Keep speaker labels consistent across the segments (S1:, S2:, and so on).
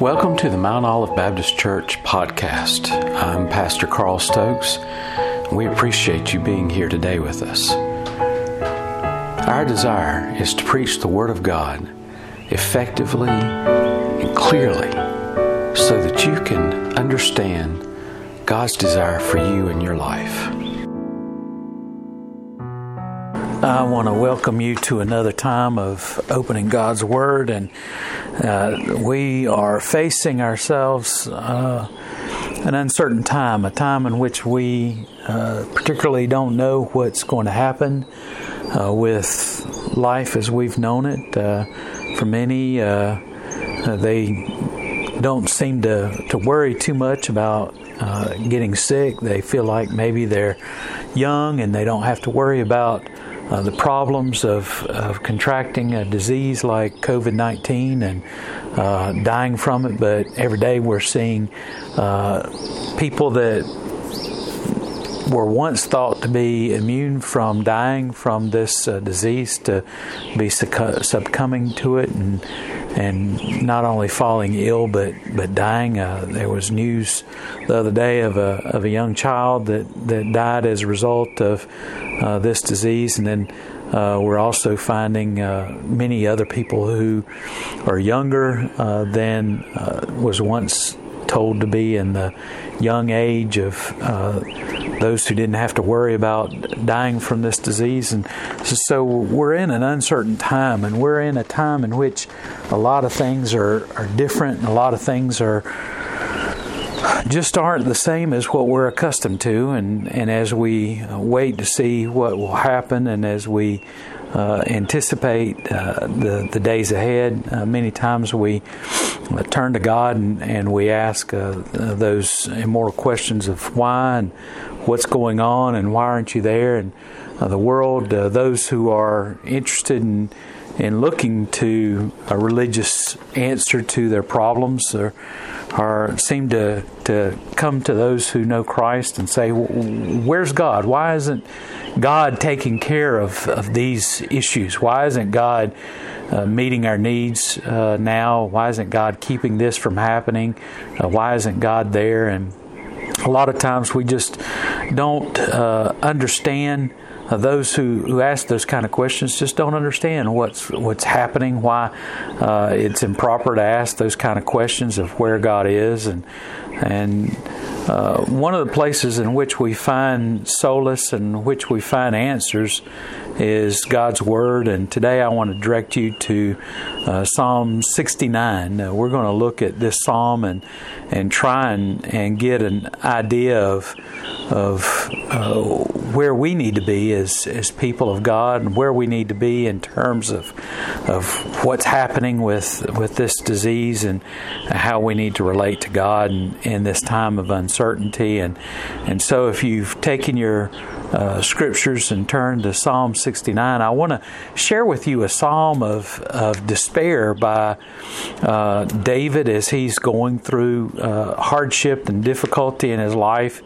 S1: Welcome to the Mount Olive Baptist Church podcast. I'm Pastor Carl Stokes. We appreciate you being here today with us. Our desire is to preach the Word of God effectively and clearly so that you can understand God's desire for you in your life.
S2: I want to welcome you to another time of opening God's Word, and uh, we are facing ourselves uh, an uncertain time, a time in which we uh, particularly don't know what's going to happen uh, with life as we've known it. Uh, for many, they don't seem to, to worry too much about getting sick. They feel like maybe they're young and they don't have to worry about uh, the problems of, of contracting a disease like COVID 19 and uh, dying from it, but every day we're seeing uh, people that were once thought to be immune from dying from this uh, disease to be succumbing to it and and not only falling ill but but dying. Uh, there was news the other day of a of a young child that that died as a result of uh, this disease, and then. Uh, we're also finding uh, many other people who are younger uh, than uh, was once told to be in the young age of those who didn't have to worry about dying from this disease. And so we're in an uncertain time, and we're in a time in which a lot of things are, are different, and a lot of things are just aren't the same as what we're accustomed to. And, and as we wait to see what will happen, and as we uh, anticipate uh, the, the days ahead. Uh, many times we uh, turn to God and, and we ask uh, those immortal questions of why and what's going on and why aren't you there? And uh, the world, those who are interested in in looking to a religious answer to their problems or, or seem to, to come to those who know Christ and say, Where's God? Why isn't God taking care of, of these issues? Why isn't God uh, meeting our needs uh, now? Why isn't God keeping this from happening? Uh, why isn't God there? And a lot of times we just don't uh, understand uh, those who, who ask those kind of questions just don't understand what's what's happening, why uh, it's improper to ask those kind of questions of where God is, and and uh, one of the places in which we find solace and which we find answers is God's Word. And today I want to direct you to uh, Psalm 69. Uh, we're going to look at this psalm and and try and, and get an idea of of uh, where we need to be as as people of God and where we need to be in terms of of what's happening with with this disease and how we need to relate to God in, in this time of uncertainty and and so if you've taken your uh, scriptures and turn to Psalm 69, I want to share with you a psalm of, of despair by uh, David as he's going through uh, hardship and difficulty in his life,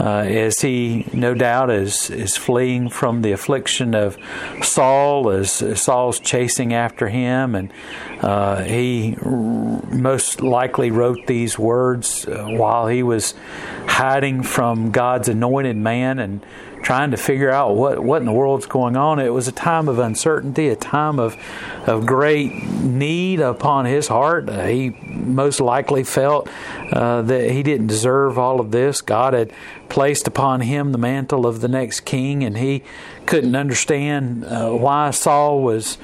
S2: uh, as he no doubt is, is fleeing from the affliction of Saul, as, as Saul's chasing after him. And uh, he most likely wrote these words uh, while he was hiding from God's anointed man and trying to figure out what, what in the world's going on. It was a time of uncertainty, a time of, of great need upon his heart. Uh, he most likely felt uh, that he didn't deserve all of this. God had placed upon him the mantle of the next king, and he couldn't understand uh, why Saul was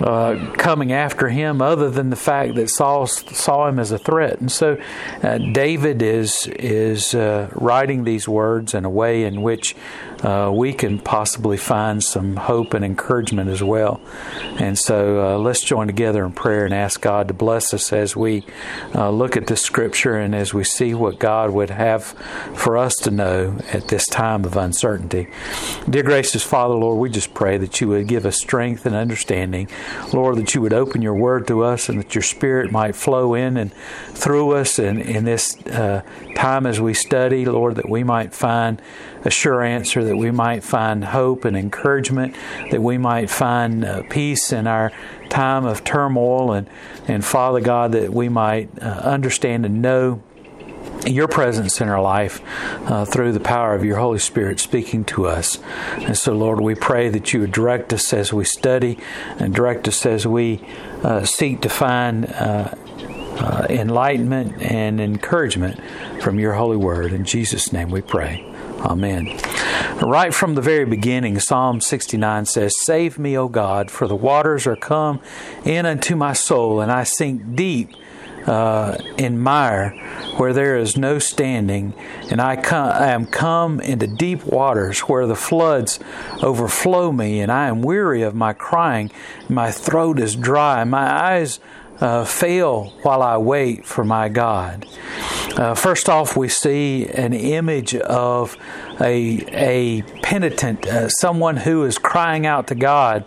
S2: uh, coming after him, other than the fact that Saul saw him as a threat. And so, uh, David is is uh, writing these words in a way in which uh, we can possibly find some hope and encouragement as well. And so, uh, let's join together in prayer and ask God to bless us as we look at this scripture and as we see what God would have for us to know at this time of uncertainty. Dear gracious Father, Lord, we just pray that you would give us strength and understanding Lord, that you would open your word to us and that your spirit might flow in and through us and in this uh, time as we study, Lord, that we might find a sure answer, that we might find hope and encouragement, that we might find uh, peace in our time of turmoil, and, and Father God, that we might uh, understand and know your presence in our life uh, through the power of your Holy Spirit speaking to us. And so, Lord, we pray that you would direct us as we study and direct us as we uh, seek to find uh, uh enlightenment and encouragement from your holy word. In Jesus' name we pray. Amen. Right from the very beginning, Psalm 69 says, Save me, O God, for the waters are come in unto my soul, and I sink deep uh, in mire where there is no standing, and I, come, I am come into deep waters where the floods overflow me, and I am weary of my crying. My throat is dry, my eyes uh, fail while I wait for my God. Uh, first off, we see an image of a, a penitent, uh, someone who is crying out to God.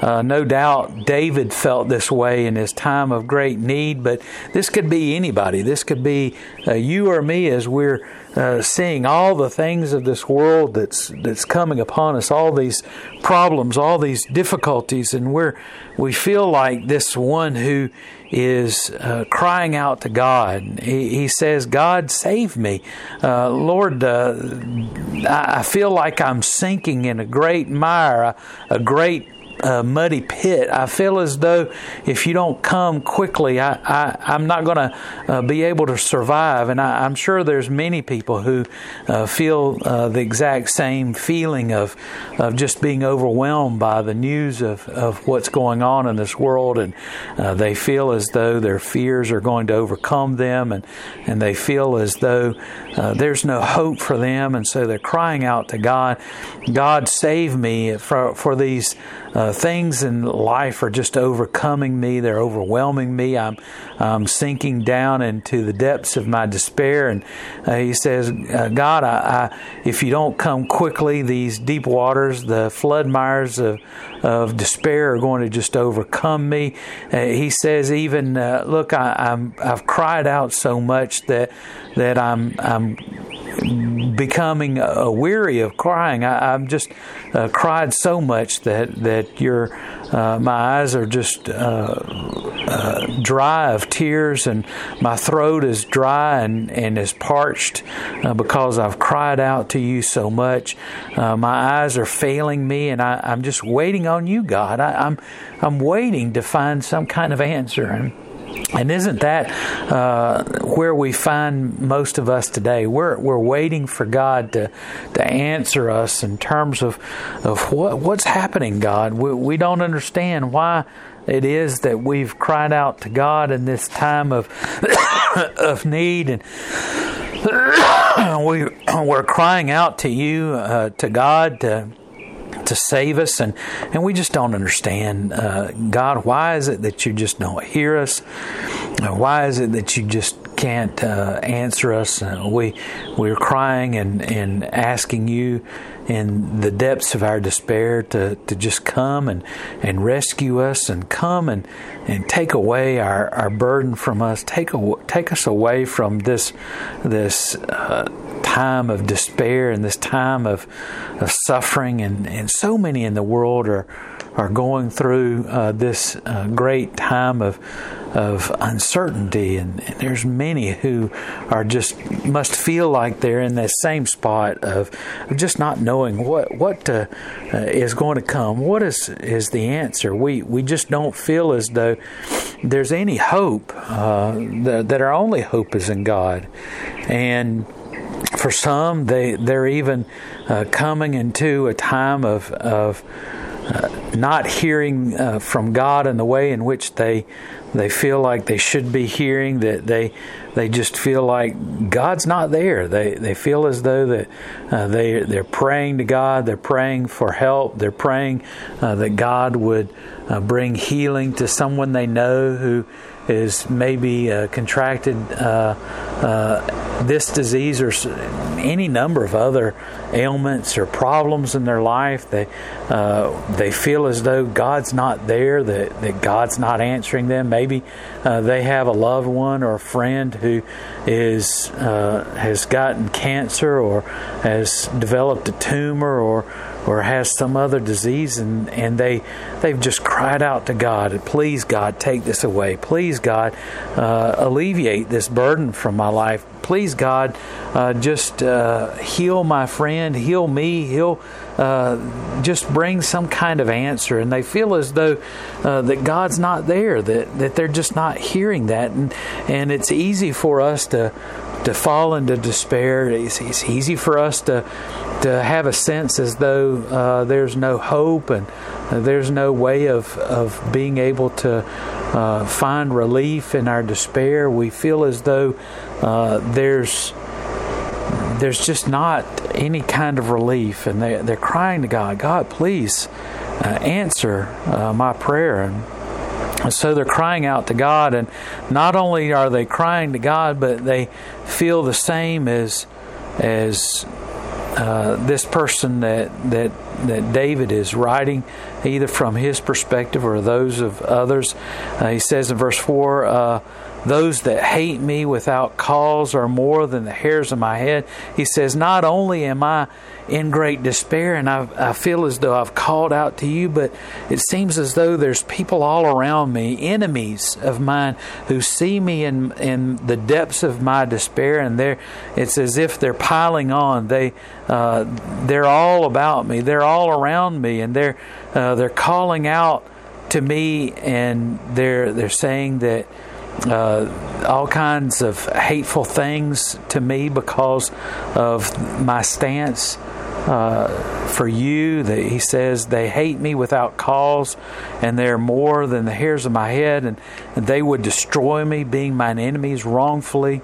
S2: Uh, no doubt David felt this way in his time of great need, but this could be anybody. This could be uh, you or me as we're uh, seeing all the things of this world that's that's coming upon us, all these problems, all these difficulties, and we're we feel like this one who is uh, crying out to God. He, he, says, "God, save me, uh, Lord. Uh, I, I, feel like I'm sinking in a great mire, a, a great uh, muddy pit. I feel as though if you don't come quickly, I, I, am not going to uh, be able to survive. And I, am sure there's many people who uh, feel uh, the exact same feeling of, of just being overwhelmed by the news of, of what's going on in this world. And uh, they feel as though their fears are going to overcome them, and, and they feel as though uh, there's no hope for them. And so they're crying out to God, God, save me for, for these uh, things in life are just overcoming me. They're overwhelming me. I'm, I'm sinking down into the depths of my despair. And uh, he says, uh, God, I, I, if you don't come quickly, these deep waters, the flood mires of, of despair are going to just overcome me. Uh, he says, even uh, look, I, I'm I've cried out so much that that I'm I'm becoming uh, weary of crying. I, have just uh, cried so much that that your uh, my eyes are just uh, uh, dry of tears, and my throat is dry and and is parched because I've cried out to you so much. my eyes are failing me, and I, am just waiting on you, God. I, I'm I'm waiting to find some kind of answer. And, and isn't that uh, where we find most of us today? We're we're waiting for God to to answer us in terms of of what what's happening. God, we, we don't understand why it is that we've cried out to God in this time of of need and. we we're crying out to you, uh, to God, to to save us, and, and we just don't understand. Uh, God, why is it that you just don't hear us? Uh, why is it that you just can't uh, answer us? Uh, we we're crying and, and asking you in the depths of our despair to, to just come and, and rescue us and come and, and take away our, our burden from us, take, a, take us away from this, this uh, time of despair and this time of, of suffering. And, and so many in the world are, are going through uh, this uh, great time of of uncertainty, and, and, there's many who are just must feel like they're in that same spot of, just not knowing what what uh, uh, is going to come. What is is the answer? We we just don't feel as though there's any hope. Uh, that, that our only hope is in God, and for some, they they're even uh, coming into a time of of uh, not hearing uh, from God in the way in which they they feel like they should be hearing. That they they just feel like God's not there. They they feel as though that uh, they they're praying to God. They're praying for help. They're praying uh, that God would uh, bring healing to someone they know who is maybe uh, contracted uh, this disease or any number of other ailments or problems in their life. They uh, they feel as though God's not there, that, that God's not answering them. Maybe uh, they have a loved one or a friend who is uh, has gotten cancer or has developed a tumor or or has some other disease and, and they they've just cried out to God, please God, take this away. Please God, uh, alleviate this burden from my life. Please God, uh, just uh, heal my friend, heal me, heal. Uh, just bring some kind of answer, and they feel as though uh, that God's not there, that that they're just not hearing that, and and it's easy for us to to fall into despair. It's, it's easy for us to to have a sense as though uh, there's no hope and uh, there's no way of, of being able to uh, find relief in our despair. We feel as though uh, there's there's just not any kind of relief, and they, they're crying to God, God, please uh, answer uh, my prayer. And so they're crying out to God, and not only are they crying to God, but they feel the same as as uh, this person that that that David is writing, either from his perspective or those of others. Uh, he says in verse four. Uh, those that hate me without cause are more than the hairs of my head. He says, Not only am I in great despair and I, I feel as though I've called out to you, but it seems as though there's people all around me, enemies of mine, who see me in, in the depths of my despair, and they're, it's as if they're piling on. They, uh, they're all about me, they're all around me, and they're, uh, they're calling out to me, and they're, they're saying that uh, all kinds of hateful things to me because of my stance uh, for you. That he says they hate me without cause, and they're more than the hairs of my head, and, and they would destroy me, being mine enemies wrongfully,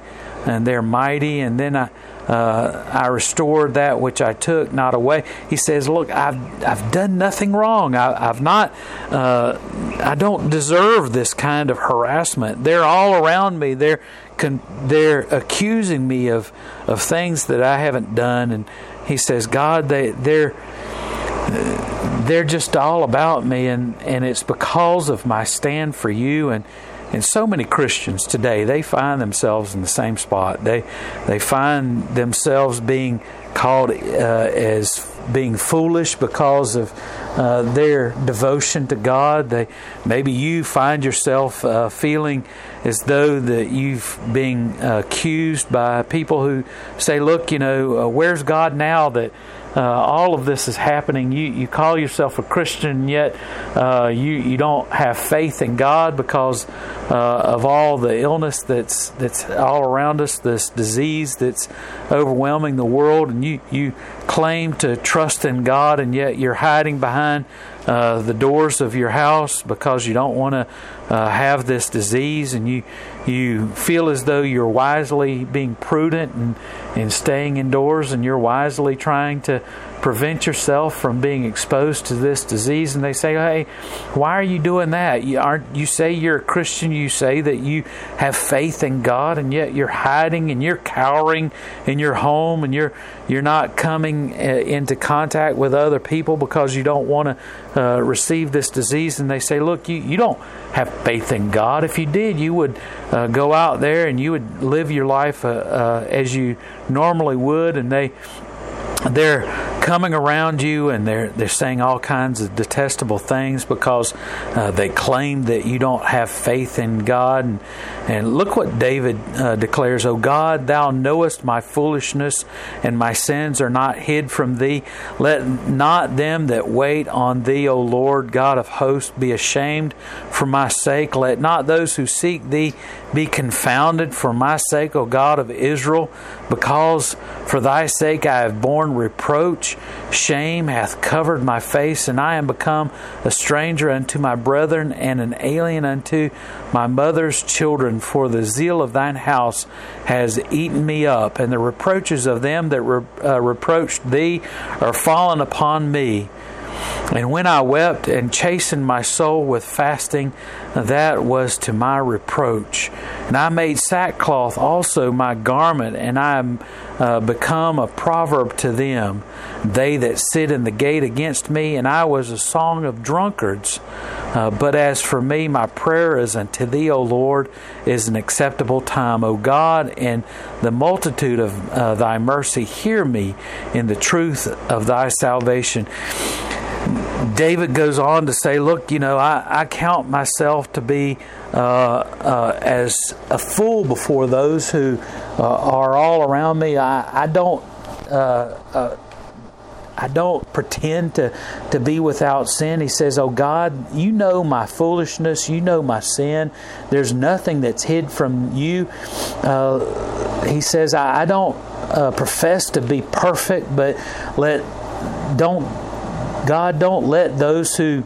S2: and they're mighty. And then I uh, I restored that which I took not away. He says, "Look, I've I've done nothing wrong. I, have not. Uh, I don't deserve this kind of harassment. They're all around me. They're con- they're accusing me of of things that I haven't done." And he says, "God, they they're." They're just all about me, and, and it's because of my stand for you and and so many Christians today, they find themselves in the same spot. They they find themselves being called uh, as being foolish because of uh, their devotion to God. They maybe you find yourself uh, feeling as though that you've been accused by people who say, "Look, you know, uh, where's God now that?" Uh, all of this is happening. You you call yourself a Christian, yet uh, you you don't have faith in God because uh, of all the illness that's that's all around us, this disease that's overwhelming the world, and you you claim to trust in God, and yet you're hiding behind uh, the doors of your house because you don't want to uh, have this disease, and you you feel as though you're wisely being prudent and, and staying indoors, and you're wisely trying to prevent yourself from being exposed to this disease? And they say hey why are you doing that? You aren't you say you're a christian you say that you have faith in god and yet you're hiding and you're cowering in your home and you're you're not coming uh, into contact with other people because you don't want to uh, receive this disease? And they say look you, you don't have faith in god. If you did you would uh, go out there and you would live your life uh, uh, as you normally would. And they they're coming around you and they're they're saying all kinds of detestable things because uh, they claim that you don't have faith in God. And, and look what David uh, declares oh God thou knowest my foolishness and my sins are not hid from thee. Let not them that wait on thee O Lord God of hosts be ashamed for my sake. Let not those who seek thee be confounded for my sake O God of Israel because for thy sake I have borne reproach. Shame hath covered my face, and I am become a stranger unto my brethren, and an alien unto my mother's children. For the zeal of thine house has eaten me up, and the reproaches of them that re- uh, reproached thee are fallen upon me. And when I wept and chastened my soul with fasting, that was to my reproach. And I made sackcloth also my garment, and I am uh, become a proverb to them. They that sit in the gate against me, and I was a song of drunkards. Uh, but as for me, my prayer is unto thee, O Lord, is an acceptable time. O God, in the multitude of uh, thy mercy, hear me in the truth of thy salvation. David goes on to say, Look, you know, I, I count myself to be uh, uh, as a fool before those who uh, are all around me. I, I don't. Uh, uh, I don't pretend to, to be without sin. He says, Oh God, you know my foolishness. You know my sin. There's nothing that's hid from you. Uh, he says, I, I don't profess to be perfect, but let don't God, don't let those who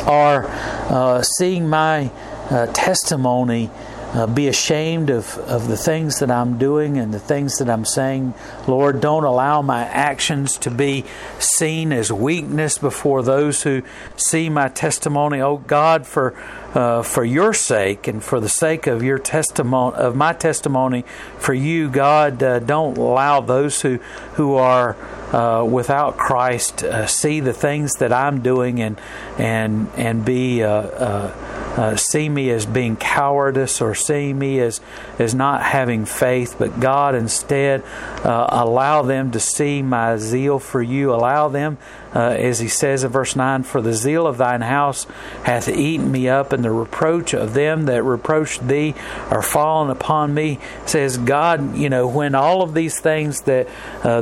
S2: are uh, seeing my uh, testimony uh, be ashamed of, of the things that I'm doing and the things that I'm saying. Lord, don't allow my actions to be seen as weakness before those who see my testimony. Oh God, for uh, for your sake and for the sake of your testimony of my testimony for you, God, uh, don't allow those who who are uh, without Christ uh, see the things that I'm doing and and and be uh, uh, uh, see me as being cowardice or see me as as not having faith, but God instead uh, allow them to see my zeal for you. Allow them, as He says in verse nine, for the zeal of Thine house hath eaten me up, and the reproach of them that reproached Thee are fallen upon me. Says God, you know when all of these things that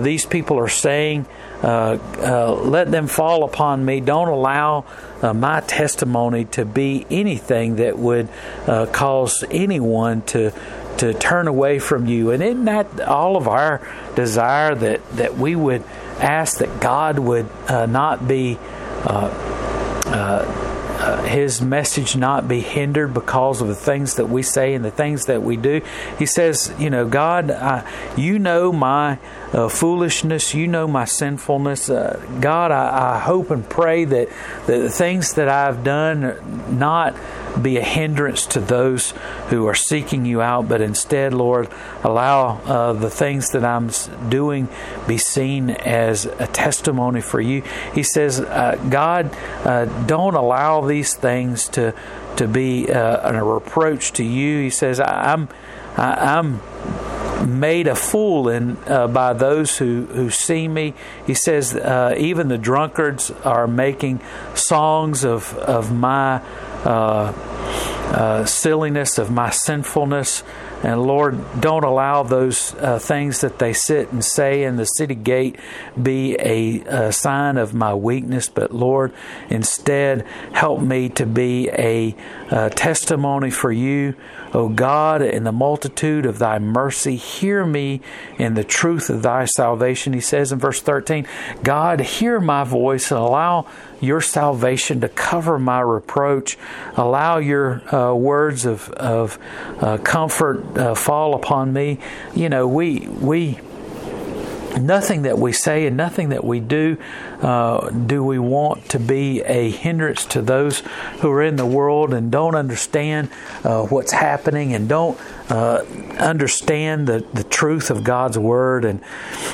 S2: these people are saying saying, uh, uh, let them fall upon me. Don't allow uh, my testimony to be anything that would uh, cause anyone to to turn away from you. And isn't that all of our desire that that we would ask that God would uh, not be uh, uh, his message not be hindered because of the things that we say and the things that we do. He says, you know, God, I, you know my uh, foolishness, you know my sinfulness. Uh, God, I, I, hope and pray that, that the things that I've done not be a hindrance to those who are seeking you out, but instead, Lord, allow uh, the things that I'm doing be seen as a testimony for you. He says, uh, God, uh, don't allow these things to to be uh, a reproach to you. He says, I'm I, am made a fool in, uh, by those who, who see me. He says, uh, even the drunkards are making songs of, of my uh, uh, silliness, of my sinfulness. And Lord, don't allow those uh, things that they sit and say in the city gate be a, a, sign of my weakness, but Lord, instead help me to be a, a testimony for you. O God, in the multitude of thy mercy, hear me in the truth of thy salvation. He says in verse 13, God, hear my voice and allow your salvation to cover my reproach. Allow your uh, words of, of uh, comfort uh, fall upon me. You know, we we nothing that we say and nothing that we do uh, do we want to be a hindrance to those who are in the world and don't understand uh, what's happening and don't uh, understand the, the truth of God's word. And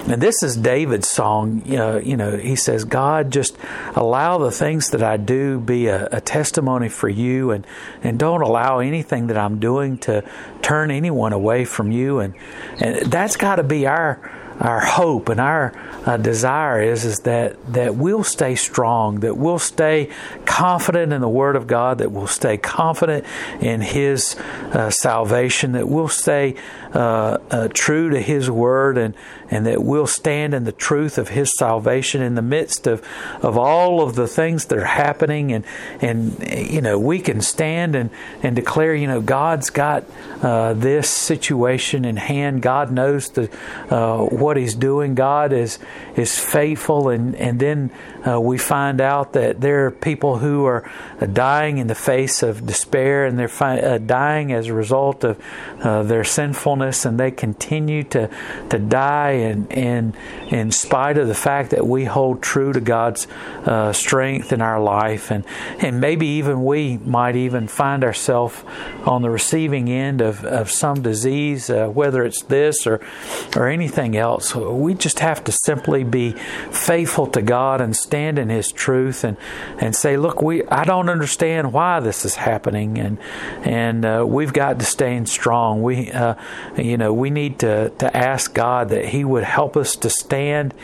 S2: and this is David's song. You know he says God just allow the things that I do be a, a testimony for you and and don't allow anything that I'm doing to turn anyone away from you. And and that's got to be our our hope and our uh, desire is is that that we'll stay strong, that we'll stay confident in the Word of God, that we'll stay confident in His uh, salvation, that we'll stay uh, uh true to His Word, and and that we'll stand in the truth of His salvation in the midst of of all of the things that are happening, and and you know we can stand and and declare, you know, God's got uh, this situation in hand. God knows the uh, what what He's doing. God is is faithful, and and then uh, we find out that there are people who are uh, dying in the face of despair, and they're fi- uh, dying as a result of uh, their sinfulness, and they continue to to die, and and in spite of the fact that we hold true to God's uh, strength in our life, and and maybe even we might even find ourselves on the receiving end of, of some disease, uh, whether it's this or or anything else. We just have to simply be faithful to God and stand in His truth and and say, look, we I don't understand why this is happening, and and uh, we've got to stand strong. We uh, you know we need to to ask God that He would help us to stand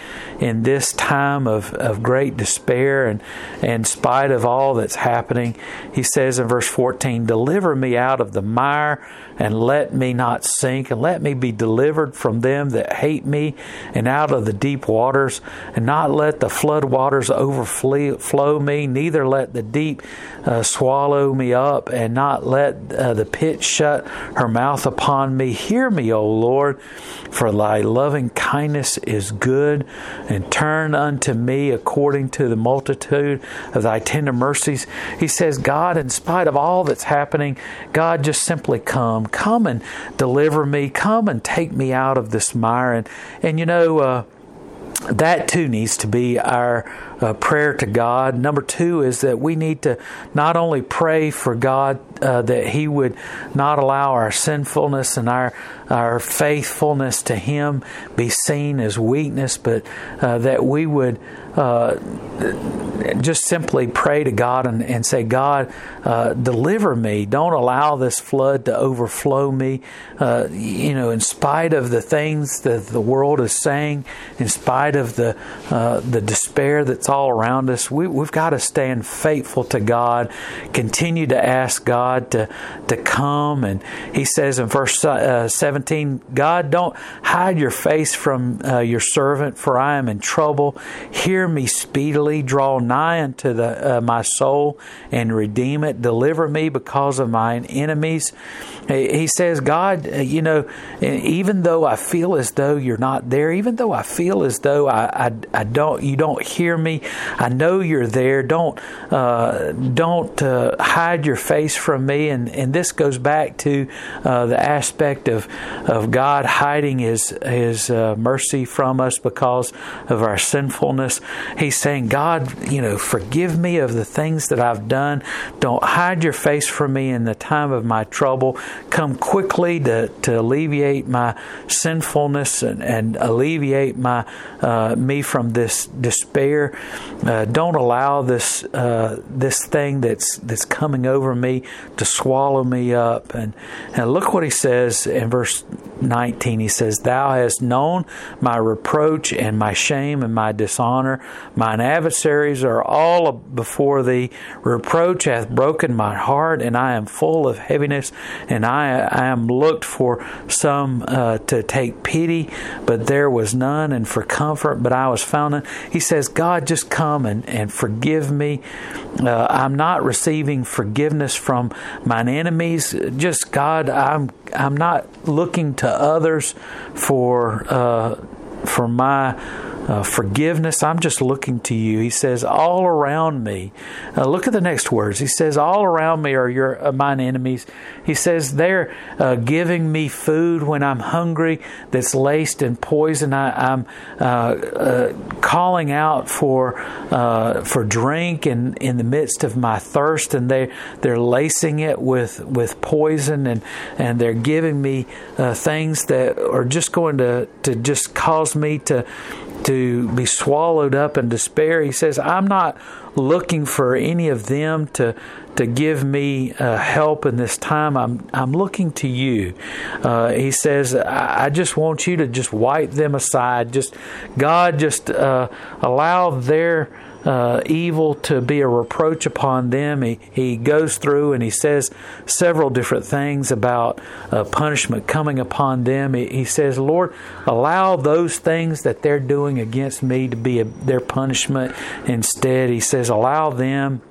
S2: in this time of, of great despair and, and in spite of all that's happening. He says in verse 14, Deliver me out of the mire and let me not sink, and let me be delivered from them that hate me, and out of the deep waters, and not let the flood waters overflow me, neither let the deep uh, swallow me up, and not let uh, the pit shut her mouth upon me. Hear me, O Lord, for thy loving kindness is good, and turn unto me according to the multitude of thy tender mercies. He says, God, in spite of all that's happening, God, just simply come, come and deliver me, come and take me out of this mire. And, and you know, uh, that too needs to be our uh, prayer to God. Number two is that we need to not only pray for God uh, that He would not allow our sinfulness and our our faithfulness to Him be seen as weakness, but uh, that we would uh, just simply pray to God and, and say, God, uh, deliver me. Don't allow this flood to overflow me. Uh, you know, in spite of the things that the world is saying, in spite of the uh, the despair that's all around us, we, we've got to stand faithful to God. Continue to ask God to to come. And He says in verse uh, 17, God, don't hide your face from your servant, for I am in trouble. Hear me speedily. Draw nigh unto the, uh, my soul and redeem it. Deliver me because of mine enemies. He says, God, uh, you know, even though I feel as though you're not there, even though I feel as though I, I, I don't, you don't hear me, I know you're there. Don't, uh, don't uh, hide your face from me. And, and this goes back to uh, the aspect of, of God hiding His, His uh, mercy from us because of our sinfulness. He's saying, God, you know, forgive me of the things that I've done. Don't hide your face from me in the time of my trouble come quickly to, to alleviate my sinfulness and, and alleviate my uh, me from this despair. Uh, don't allow this uh, this thing that's that's coming over me to swallow me up. And, and look what he says in verse 19. He says, Thou hast known my reproach and my shame and my dishonor. Mine adversaries are all before thee. Reproach hath broken my heart, and I am full of heaviness, and I, I am looked for some uh, to take pity, but there was none, and for comfort, but I was found. He says, God, just come and, and forgive me. Uh, I'm not receiving forgiveness from mine enemies. Just God, I'm I'm not looking to others for uh, for my uh, forgiveness. I'm just looking to you. He says, all around me. Uh, look at the next words. He says, all around me are your uh, mine enemies. He says, they're uh, giving me food when I'm hungry that's laced in poison. I, am uh, uh, calling out for for drink in, in the midst of my thirst, and they they're lacing it with with poison, and and they're giving me things that are just going to to just cause me to to be swallowed up in despair. He says, I'm not looking for any of them to to give me uh, help in this time. I'm I'm looking to you. Uh, he says, I, I, just want you to just wipe them aside. Just God, just uh, allow their uh, evil to be a reproach upon them. He, he goes through and he says several different things about uh, punishment coming upon them. He, he, says, Lord, allow those things that they're doing against me to be a, their punishment instead. He says, allow them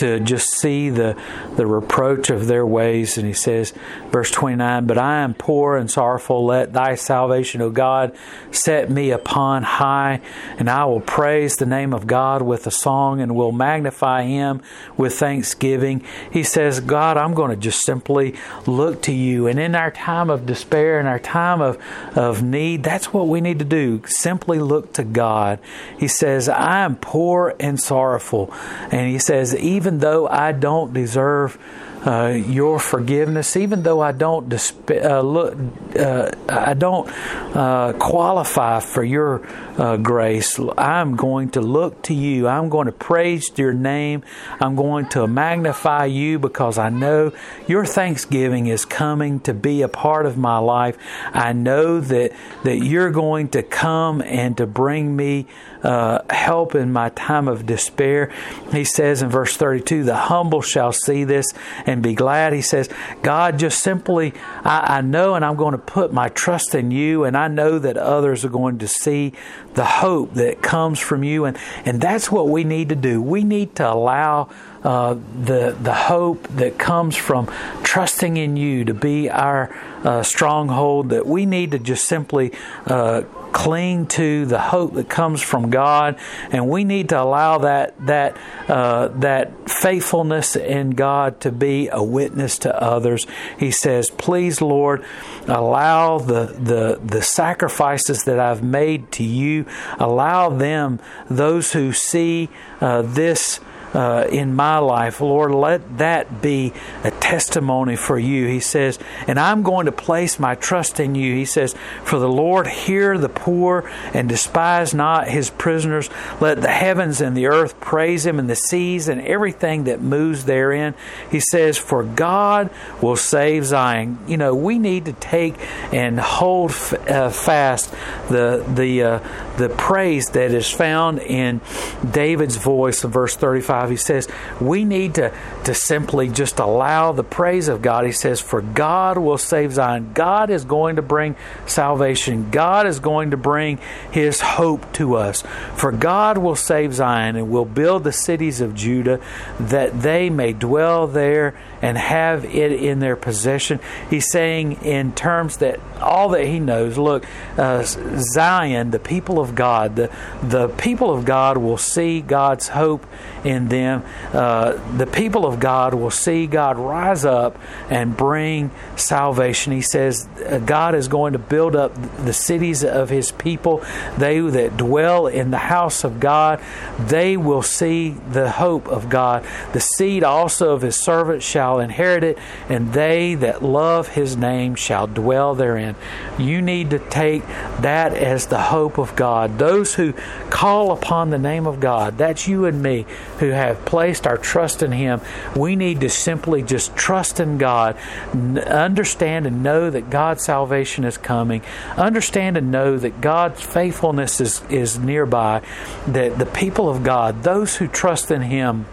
S2: to just see the the reproach of their ways. And he says, verse 29, But I am poor and sorrowful. Let thy salvation, O God, set me upon high, and I will praise the name of God with a song and will magnify him with thanksgiving. He says, God, I'm going to just simply look to you. And in our time of despair, in our time of, of need, that's what we need to do. Simply look to God. He says, I am poor and sorrowful. And he says, even though I don't deserve uh, your forgiveness, even though I don't disp- uh, look, uh, I don't uh, qualify for your uh, grace. I'm going to look to you. I'm going to praise your name. I'm going to magnify you because I know your thanksgiving is coming to be a part of my life. I know that that you're going to come and to bring me uh, help in my time of despair. He says in verse 32, the humble shall see this and be glad. He says, God, just simply, I, I know and I'm going to put my trust in you, and I know that others are going to see the hope that comes from you. And, and that's what we need to do. We need to allow uh, the the hope that comes from trusting in you to be our uh, stronghold. That we need to just simply uh, cling to the hope that comes from God, and we need to allow that that uh, that faithfulness in God to be a witness to others. He says, "Please, Lord, allow the the the sacrifices that I've made to you, allow them those who see uh, this." Uh, in my life. Lord, let that be a testimony for you. He says, and I'm going to place my trust in you. He says, For the Lord hear the poor and despise not his prisoners. Let the heavens and the earth praise him, and the seas and everything that moves therein. He says, For God will save Zion. You know, we need to take and hold uh, fast the the uh, the praise that is found in David's voice in verse 35 5, he says, we need to, to simply just allow the praise of God. He says, For God will save Zion. God is going to bring salvation. God is going to bring his hope to us. For God will save Zion and will build the cities of Judah that they may dwell there and have it in their possession. He's saying in terms that all that he knows, look, uh, Zion, the people of God, the, the people of God will see God's hope in them. Uh, the people of God will see God rise up and bring salvation. He says uh, God is going to build up the cities of his people. They that dwell in the house of God, they will see the hope of God. The seed also of his servant shall inherit it, and they that love his name shall dwell therein. You need to take that as the hope of God. Those who call upon the name of God, that's you and me, who have placed our trust in Him, we need to simply just trust in God, understand and know that God's salvation is coming, understand and know that God's faithfulness is, is nearby, that the people of God, those who trust in Him,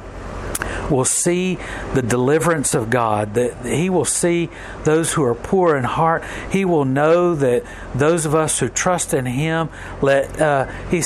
S2: will see the deliverance of God, that he will see those who are poor in heart. He will know that those of us who trust in him, let uh, he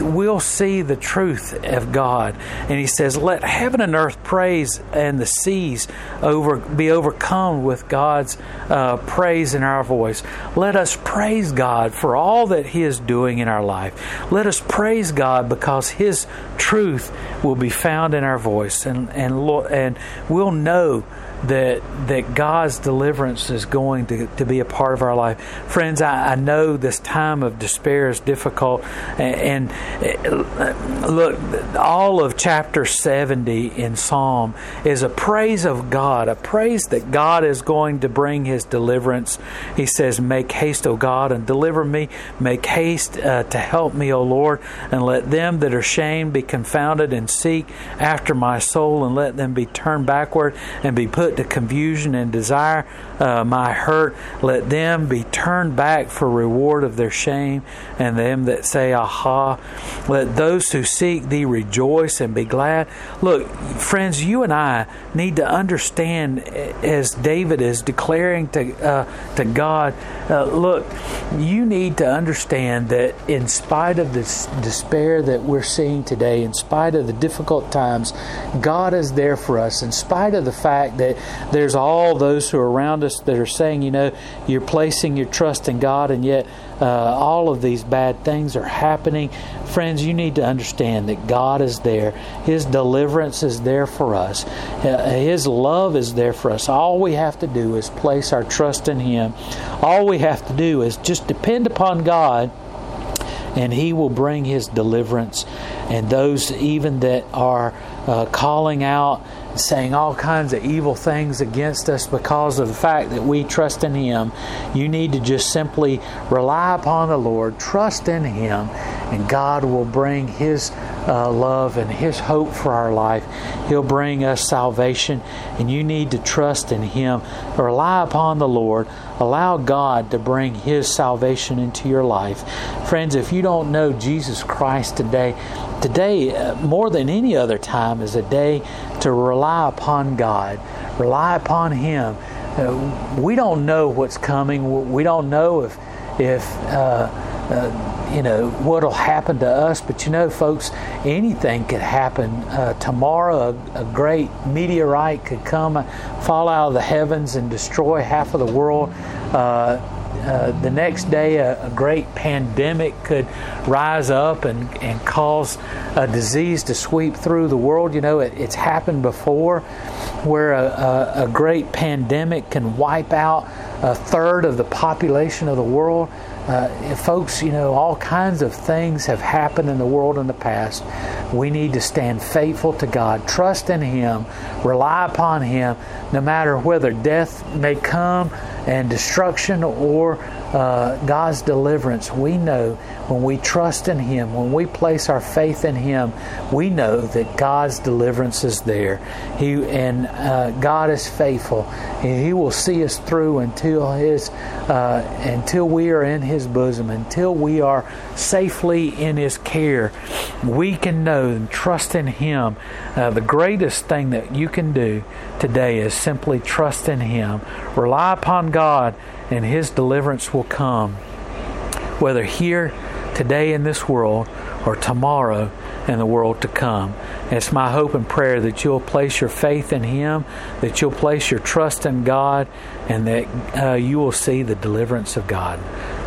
S2: will see the truth of God. And he says, "Let heaven and earth praise, and the seas over be overcome with God's uh, praise in our voice. Let us praise God for all that He is doing in our life. Let us praise God because His truth will be found in our voice, and and and we'll know that that God's deliverance is going to, to be a part of our life. Friends, I, I know this time of despair is difficult, and, and, look, all of chapter 70 in Psalm is a praise of God, a praise that God is going to bring His deliverance. He says, Make haste, O God, and deliver me. Make haste uh, to help me, O Lord, and let them that are shamed be confounded and seek after my soul, and let them be turned backward and be put to confusion and desire uh, my hurt. Let them be turned back for reward of their shame, and them that say, Aha. Let those who seek thee rejoice and be glad. Look, friends, you and I need to understand, as David is declaring to, uh, to God, uh, look, you need to understand that in spite of this despair that we're seeing today, in spite of the difficult times, God is there for us. In spite of the fact that there's all those who are around us that are saying, you know, you're placing your trust in God, and yet uh, all of these bad things are happening. Friends, you need to understand that God is there. His deliverance is there for us. Uh, His love is there for us. All we have to do is place our trust in Him. All we have to do is just depend upon God and He will bring His deliverance. And those even that are uh, calling out, saying all kinds of evil things against us because of the fact that we trust in Him, you need to just simply rely upon the Lord, trust in Him, and God will bring His uh, love and His hope for our life. He'll bring us salvation, and you need to trust in Him. Rely upon the Lord. Allow God to bring His salvation into your life. Friends, if you don't know Jesus Christ today, today, uh, more than any other time, is a day to rely upon God, rely upon Him. Uh, we don't know what's coming. We don't know if if uh, uh, you know what'll happen to us. But you know, folks, anything could happen uh, tomorrow. A, a, great meteorite could come, fall out of the heavens, and destroy half of the world. Uh, uh, the next day, a, a, great pandemic could rise up and, and cause a disease to sweep through the world. You know, it, it's happened before where a, a, a great pandemic can wipe out a third of the population of the world. Uh, folks, you know, all kinds of things have happened in the world in the past. We need to stand faithful to God, trust in Him, rely upon Him, no matter whether death may come and destruction or uh, God's deliverance. We know when we trust in Him, when we place our faith in Him, we know that God's deliverance is there. He and uh, God is faithful. He will see us through until His uh, until we are in His bosom, until we are safely in His care. We can know and trust in Him. Uh, the greatest thing that you can do today is simply trust in Him. Rely upon God, and His deliverance will come. Whether here, today in this world, or tomorrow in the world to come. it's my hope and prayer that you'll place your faith in Him, that you'll place your trust in God, and that uh, you will see the deliverance of God.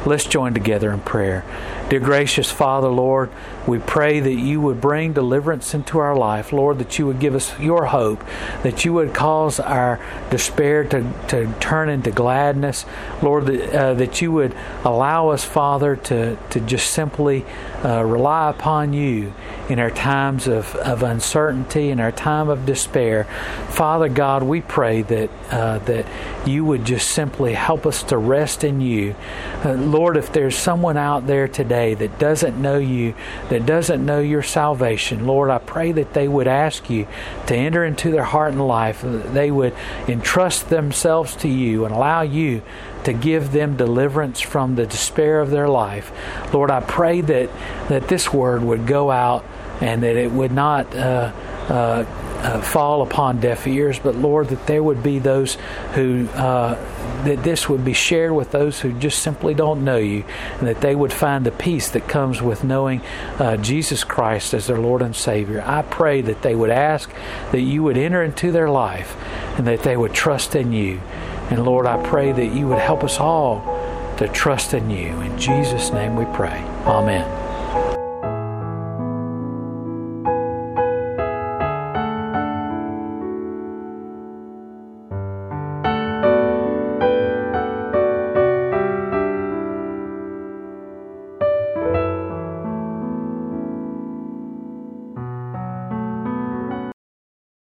S2: Let's join together in prayer. Dear gracious Father, Lord, we pray that you would bring deliverance into our life. Lord, that you would give us your hope, that you would cause our despair to, to turn into gladness. Lord, that, uh, that you would allow us, Father, to, to just simply uh, rely upon you in our times of, of uncertainty, in our time of despair. Father God, we pray that, uh, that you would just simply help us to rest in you. Uh, Lord, if there's someone out there today that doesn't know you, that doesn't know your salvation, Lord, I pray that they would ask you to enter into their heart and life, that they would entrust themselves to you and allow you to give them deliverance from the despair of their life. Lord, I pray that, that this word would go out and that it would not uh, uh, uh, fall upon deaf ears, but Lord, that there would be those who, uh, that this would be shared with those who just simply don't know you, and that they would find the peace that comes with knowing uh, Jesus Christ as their Lord and Savior. I pray that they would ask that you would enter into their life and that they would trust in you. And Lord, I pray that you would help us all to trust in you. In Jesus' name we pray. Amen.